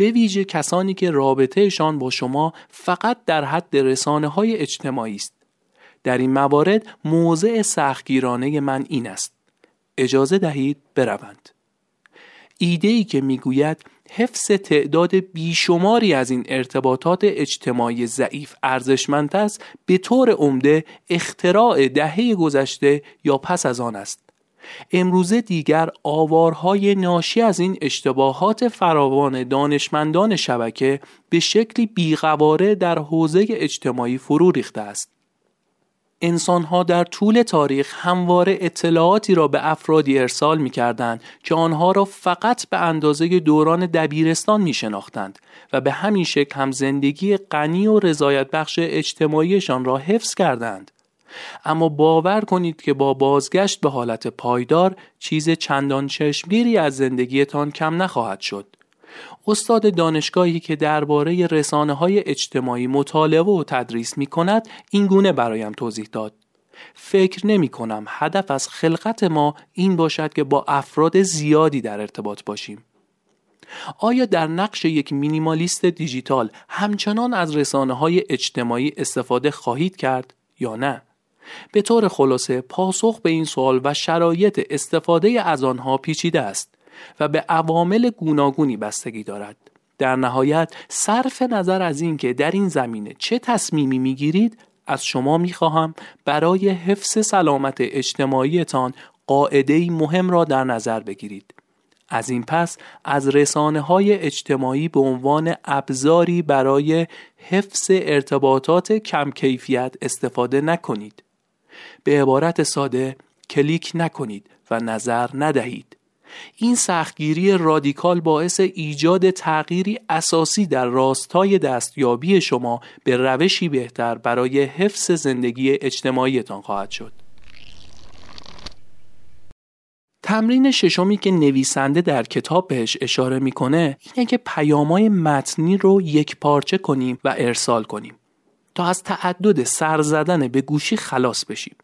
A: به ویژه کسانی که رابطهشان با شما فقط در حد رسانه های اجتماعی است. در این موارد موضع سختگیرانه من این است. اجازه دهید بروند. ایده ای که می‌گوید حفظ تعداد بیشماری از این ارتباطات اجتماعی ضعیف ارزشمند است به طور عمده اختراع دهه گذشته یا پس از آن است. امروزه دیگر آوارهای ناشی از این اشتباهات فراوان دانشمندان شبکه به شکلی بیغواره در حوزه اجتماعی فرو ریخته است انسانها در طول تاریخ همواره اطلاعاتی را به افرادی ارسال می کردند که آنها را فقط به اندازه دوران دبیرستان می شناختند و به همین شکل هم زندگی غنی و رضایت بخش اجتماعیشان را حفظ کردند. اما باور کنید که با بازگشت به حالت پایدار چیز چندان چشمگیری از زندگیتان کم نخواهد شد. استاد دانشگاهی که درباره رسانه های اجتماعی مطالعه و تدریس می کند این گونه برایم توضیح داد. فکر نمی کنم هدف از خلقت ما این باشد که با افراد زیادی در ارتباط باشیم. آیا در نقش یک مینیمالیست دیجیتال همچنان از رسانه های اجتماعی استفاده خواهید کرد یا نه؟ به طور خلاصه پاسخ به این سوال و شرایط استفاده از آنها پیچیده است. و به عوامل گوناگونی بستگی دارد در نهایت صرف نظر از اینکه در این زمینه چه تصمیمی می‌گیرید از شما می‌خواهم برای حفظ سلامت اجتماعیتان قاعده مهم را در نظر بگیرید از این پس از رسانه های اجتماعی به عنوان ابزاری برای حفظ ارتباطات کم کیفیت استفاده نکنید به عبارت ساده کلیک نکنید و نظر ندهید این سختگیری رادیکال باعث ایجاد تغییری اساسی در راستای دستیابی شما به روشی بهتر برای حفظ زندگی اجتماعیتان خواهد شد. تمرین ششمی که نویسنده در کتاب بهش اشاره می‌کنه اینه که پیامای متنی رو یک پارچه کنیم و ارسال کنیم. تا از تعدد سر زدن به گوشی خلاص بشیم.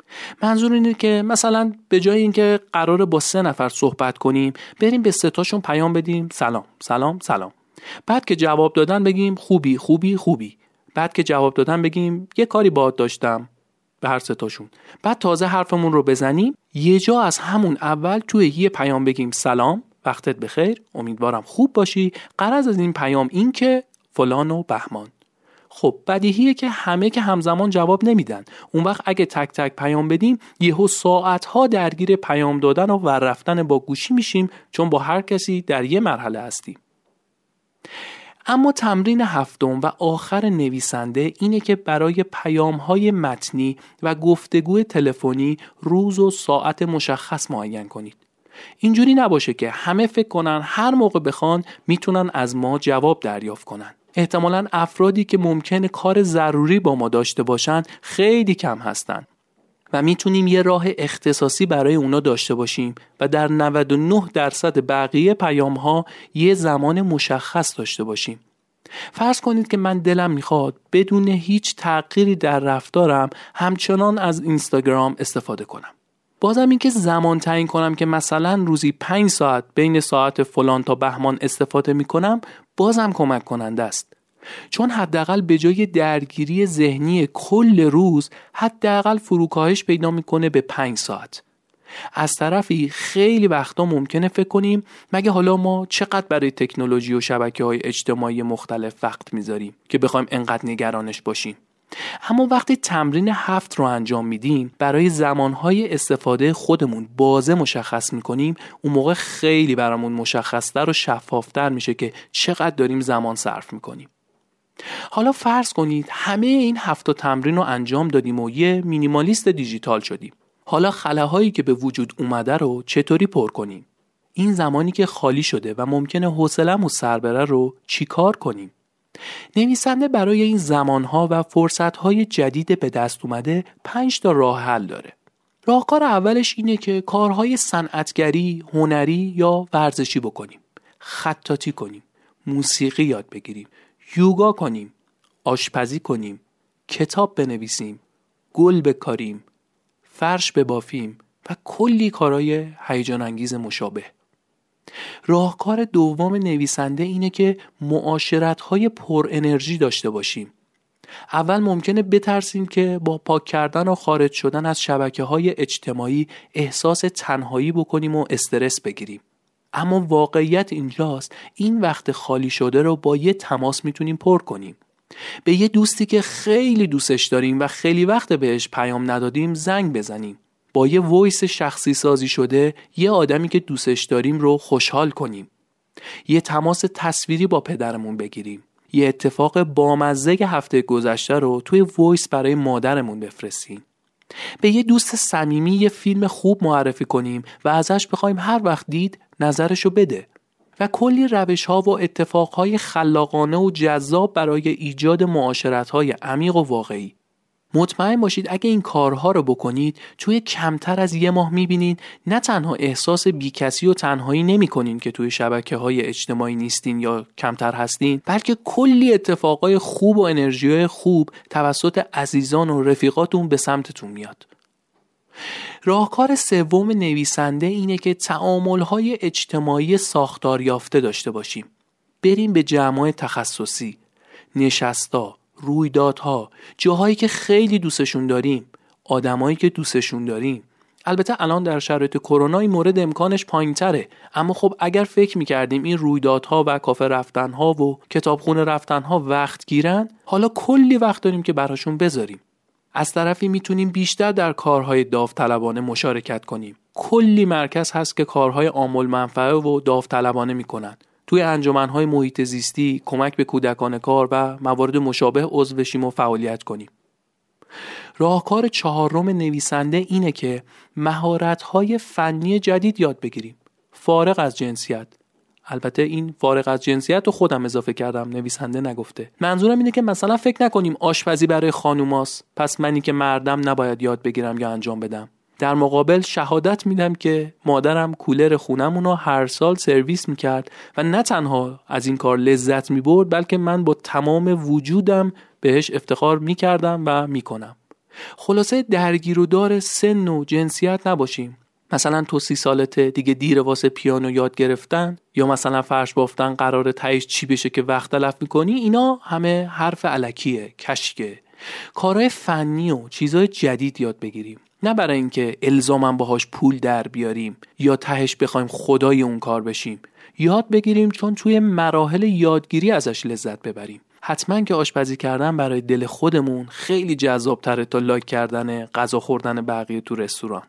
A: منظور اینه که مثلا به جای اینکه قرار با سه نفر صحبت کنیم بریم به سه تاشون پیام بدیم سلام سلام سلام. بعد که جواب دادن بگیم خوبی خوبی خوبی. بعد که جواب دادن بگیم یه کاری باهات داشتم به هر تاشون. بعد تازه حرفمون رو بزنیم. یه جا از همون اول توی یه پیام بگیم سلام وقتت بخیر امیدوارم خوب باشی. قرض از این پیام این که فلان و بهمان. خب بدیهیه که همه که همزمان جواب نمیدن. اون وقت اگه تک تک پیام بدیم یهو ساعت ها درگیر پیام دادن و ور رفتن با گوشی میشیم چون با هر کسی در یه مرحله هستیم. اما تمرین هفتم و آخر نویسنده اینه که برای پیام های متنی و گفتگوی تلفنی روز و ساعت مشخص معین کنید. اینجوری نباشه که همه فکر کنن هر موقع بخوان می‌تونن از ما جواب دریافت کنن. احتمالا افرادی که ممکنه کار ضروری با ما داشته باشن خیلی کم هستن و می‌تونیم یه راه اختصاصی برای اونا داشته باشیم و در 99 درصد بقیه پیام ها یه زمان مشخص داشته باشیم. فرض کنید که من دلم می‌خواد بدون هیچ تغییری در رفتارم همچنان از اینستاگرام استفاده کنم. بازم اینکه زمان تعیین کنم که مثلا روزی 5 ساعت بین ساعت فلان تا بهمان استفاده می‌کنم بازم کمک کننده است. چون حداقل به جای درگیری ذهنی کل روز حداقل فروکاهش پیدا می‌کنه به 5 ساعت. از طرفی خیلی وقتا ممکنه فکر کنیم مگه حالا ما چقدر برای تکنولوژی و شبکه های اجتماعی مختلف وقت می‌ذاریم که بخوایم انقدر نگرانش باشیم. اما وقتی تمرین هفت رو انجام میدیم برای زمانهای استفاده خودمون بازه مشخص می‌کنیم اون موقع خیلی برامون مشخصتر و شفافتر میشه که چقدر داریم زمان صرف می‌کنیم. حالا فرض کنید همه این هفت تمرین رو انجام دادیم و یه مینیمالیست دیجیتال شدیم. حالا خلاهایی که به وجود اومده رو چطوری پر کنیم؟ این زمانی که خالی شده و ممکنه حوصله‌مون سر بره رو چیکار کنیم؟ نویسنده برای این زمانها و فرصتهای جدید به دست اومده پنج تا راه حل داره. راهکار اولش اینه که کارهای صنعتگری، هنری یا ورزشی بکنیم. خطاطی کنیم. موسیقی یاد بگیریم. یوگا کنیم. آشپزی کنیم. کتاب بنویسیم. گل بکاریم. فرش ببافیم و کلی کارهای هیجان انگیز مشابه. راهکار دوم نویسنده اینه که معاشرت های پر انرژی داشته باشیم. اول ممکنه بترسیم که با پاک کردن و خارج شدن از شبکه های اجتماعی احساس تنهایی بکنیم و استرس بگیریم. اما واقعیت اینجاست این وقت خالی شده رو با یه تماس می‌تونیم پر کنیم. به یه دوستی که خیلی دوستش داریم و خیلی وقت بهش پیام ندادیم زنگ بزنیم. با یه voice شخصی سازی شده یه آدمی که دوستش داریم رو خوشحال کنیم. یه تماس تصویری با پدرمون بگیریم. یه اتفاق بامزه هفته گذشته رو توی voice برای مادرمون بفرستیم. به یه دوست صمیمی یه فیلم خوب معرفی کنیم و ازش بخوایم هر وقت دید نظرشو بده. و کلی روش ها و اتفاق های خلاقانه و جذاب برای ایجاد معاشرت های عمیق و واقعی. مطمئن باشید اگه این کارها رو بکنید توی کمتر از یه ماه می‌بینید نه تنها احساس بیکسی و تنهایی نمی‌کنین که توی شبکه های اجتماعی نیستین یا کمتر هستین بلکه کلی اتفاقای خوب و انرژی خوب توسط عزیزان و رفیقاتون به سمتتون میاد. راهکار سوم نویسنده اینه که های اجتماعی ساختار یافته داشته باشیم. بریم به جمع تخصصی نشستا رویدادها جاهایی که خیلی دوستشون داریم آدمایی که دوستشون داریم. البته الان در شرایط کرونا این مورد امکانش پایینتره. اما خب اگر فکر می‌کردیم این رویدادها و کافه رفتنها و کتابخونه رفتنها وقت گیرن حالا کلی وقت داریم که براشون بذاریم. از طرفی می‌تونیم بیشتر در کارهای داوطلبانه مشارکت کنیم. کلی مرکز هست که کارهای آمول منفعه و داوطلبانه می‌کنن. توی انجمنهای محیط زیستی کمک به کودکان کار و موارد مشابه عضو بشیم و فعالیت کنیم. راهکار چهارم نویسنده اینه که مهارت‌های فنی جدید یاد بگیریم. فارغ از جنسیت. البته این فارغ از جنسیت رو خودم اضافه کردم نویسنده نگفته. منظورم اینه که مثلا فکر نکنیم آشپزی برای خانوماست. پس منی که مردم نباید یاد بگیرم یا انجام بدم. در مقابل شهادت میدم که مادرم کولر خونمون رو هر سال سرویس می‌کرد و نه تنها از این کار لذت می‌برد بلکه من با تمام وجودم بهش افتخار می‌کردم و می‌کنم. خلاصه درگیر و دار سن و جنسیت نباشیم. مثلا تو سی سالته دیگه دیر واسه پیانو یاد گرفتن یا مثلا فرش بافتن قرار تهش چی بشه که وقت تلف می‌کنی اینا همه حرف علکیه کشکه. کارهای فنی و چیزهای جدید یاد بگیریم. نه برای اینکه الزاما باهاش پول در بیاریم یا تهش بخوایم خدای اون کار بشیم. یاد بگیریم چون توی مراحل یادگیری ازش لذت ببریم. حتما که آشپزی کردن برای دل خودمون خیلی جذاب تره تا لایک کردن غذا خوردن بقیه تو رستوران.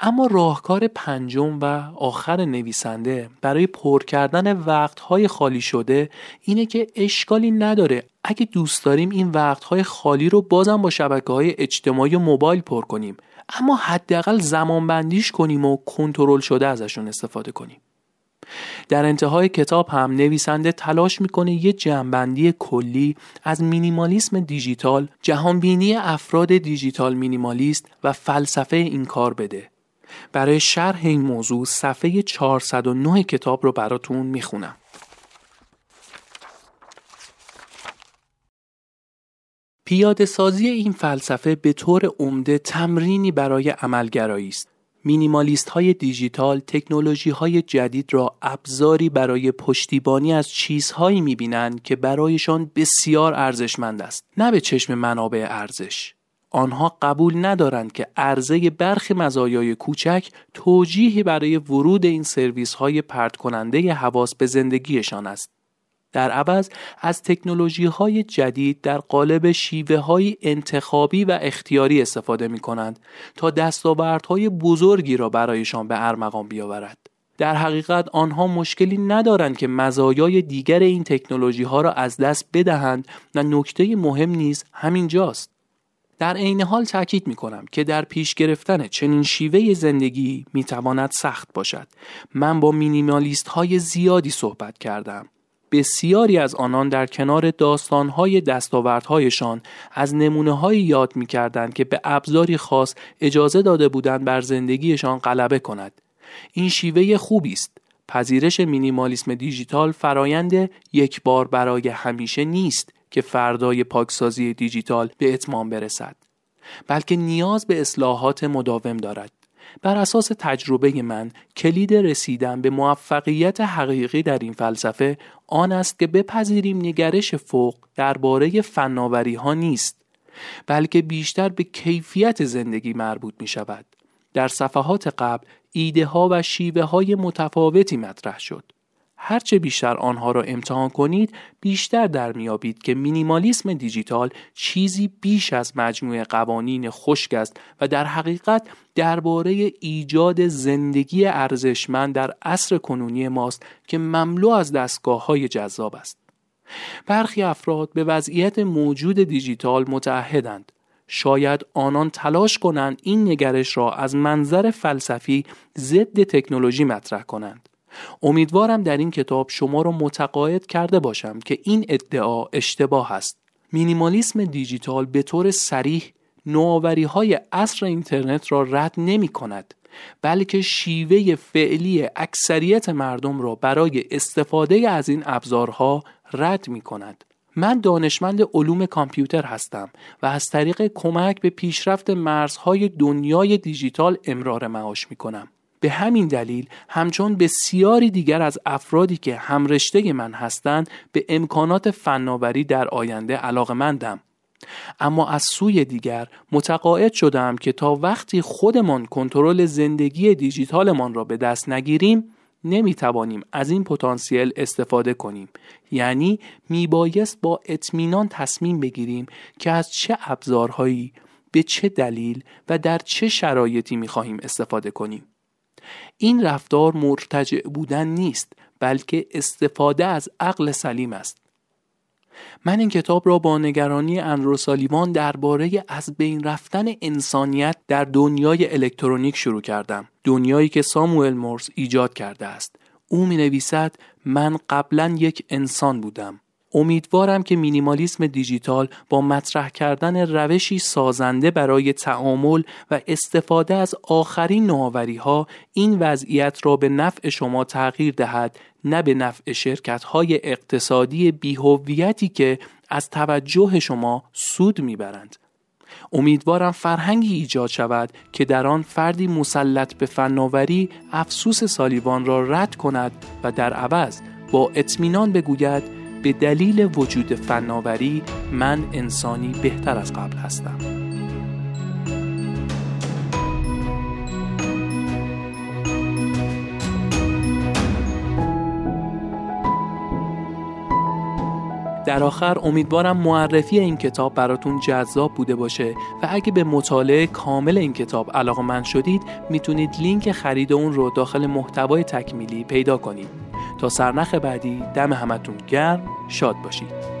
A: اما راهکار پنجم و آخر نویسنده برای پر کردن وقتهای خالی شده اینه که اشکالی نداره. اگه دوست داریم این وقتهای خالی رو بازم با شبکه های اجتماعی و موبایل پر کنیم. اما حداقل زمان بندیش کنیم و کنترل شده ازشون استفاده کنیم. در انتهای کتاب هم نویسنده تلاش می‌کنه یه جمعبندی کلی از مینیمالیسم دیجیتال جهانبینی افراد دیجیتال مینیمالیست و فلسفه این کار بده. برای شرح این موضوع صفحه 409 کتاب رو براتون می‌خونم. پیاده سازی این فلسفه به طور عمده تمرینی برای عملگرایی است. مینیمالیست های دیجیتال تکنولوژی های جدید را ابزاری برای پشتیبانی از چیزهایی می بینند که برایشان بسیار ارزشمند است نه به چشم منابع ارزش. آنها قبول ندارند که عرضه برخی مزایای کوچک توجیهی برای ورود این سرویس های پرت کننده حواس به زندگیشان است. در عوض از تکنولوژی های جدید در قالب شیوه های انتخابی و اختیاری استفاده می کنند تا دستاوردهای بزرگی را برایشان به ارمغان بیاورد. در حقیقت آنها مشکلی ندارند که مزایای دیگر این تکنولوژی ها را از دست بدهند و نکته مهم نیز همینجاست. در عین حال تاکید می کنم که در پیش گرفتن چنین شیوه زندگی می تواند سخت باشد. من با مینیمالیست های زیادی صحبت کردم بسیاری از آنان در کنار داستانهای دستاوردهایشان از نمونه یاد می کردند که به ابزاری خاص اجازه داده بودند بر زندگیشان غلبه کند. این شیوه خوبی است. پذیرش مینیمالیسم دیجیتال فرایند یک بار برای همیشه نیست که فردای پاکسازی دیجیتال به اتمام برسد. بلکه نیاز به اصلاحات مداوم دارد. بر اساس تجربه من کلید رسیدن به موفقیت حقیقی در این فلسفه آن است که بپذیریم نگرش فوق درباره فناوری ها نیست بلکه بیشتر به کیفیت زندگی مربوط می شود. در صفحات قبل ایده ها و شیوه های متفاوتی مطرح شد. هرچه بیشتر آنها را امتحان کنید بیشتر در میابید که مینیمالیسم دیجیتال چیزی بیش از مجموعه قوانین خشک است و در حقیقت درباره ایجاد زندگی ارزشمند در عصر کنونی ماست که مملو از دستگاه های جذاب است. برخی افراد به وضعیت موجود دیجیتال متعهدند شاید آنان تلاش کنند این نگرش را از منظر فلسفی ضد تکنولوژی مطرح کنند امیدوارم در این کتاب شما را متقاعد کرده باشم که این ادعا اشتباه است مینیمالیسم دیجیتال به طور سریح نوآوری های عصر اینترنت را رد نمی کند بلکه شیوه فعلی اکثریت مردم را برای استفاده از این ابزارها رد می کند. من دانشمند علوم کامپیوتر هستم و از طریق کمک به پیشرفت مرزهای دنیای دیجیتال امرار معاش می کنم. به همین دلیل همچون بسیاری دیگر از افرادی که همرشته من هستند به امکانات فناوری در آینده علاقمندم. اما از سوی دیگر متقاعد شدم که تا وقتی خودمان کنترل زندگی دیجیتالمان را به دست نگیریم نمی توانیم از این پتانسیل استفاده کنیم یعنی میبایست با اطمینان تصمیم بگیریم که از چه ابزارهایی به چه دلیل و در چه شرایطی می خواهیم استفاده کنیم این رفتار مرتجع بودن نیست بلکه استفاده از عقل سلیم است. من این کتاب را با نگرانی اندروسالیوان درباره از بین رفتن انسانیت در دنیای الکترونیک شروع کردم. دنیایی که ساموئل مورس ایجاد کرده است. او می نویسد من قبلا یک انسان بودم. امیدوارم که مینیمالیسم دیجیتال با مطرح کردن روشی سازنده برای تعامل و استفاده از آخرین نوآوری ها این وضعیت را به نفع شما تغییر دهد نه به نفع شرکت های اقتصادی بیهویتی که از توجه شما سود می‌برند. امیدوارم فرهنگی ایجاد شود که در آن فردی مسلط به فناوری افسوس سالیوان را رد کند و در عوض با اطمینان بگوید به دلیل وجود فناوری من انسانی بهتر از قبل هستم. در آخر امیدوارم معرفی این کتاب براتون جذاب بوده باشه و اگه به مطالعه کامل این کتاب علاقه من شدید می‌تونید لینک خرید اون رو داخل محتوای تکمیلی پیدا کنید. تا سرنخ بعدی دم همتون گرم شاد باشید.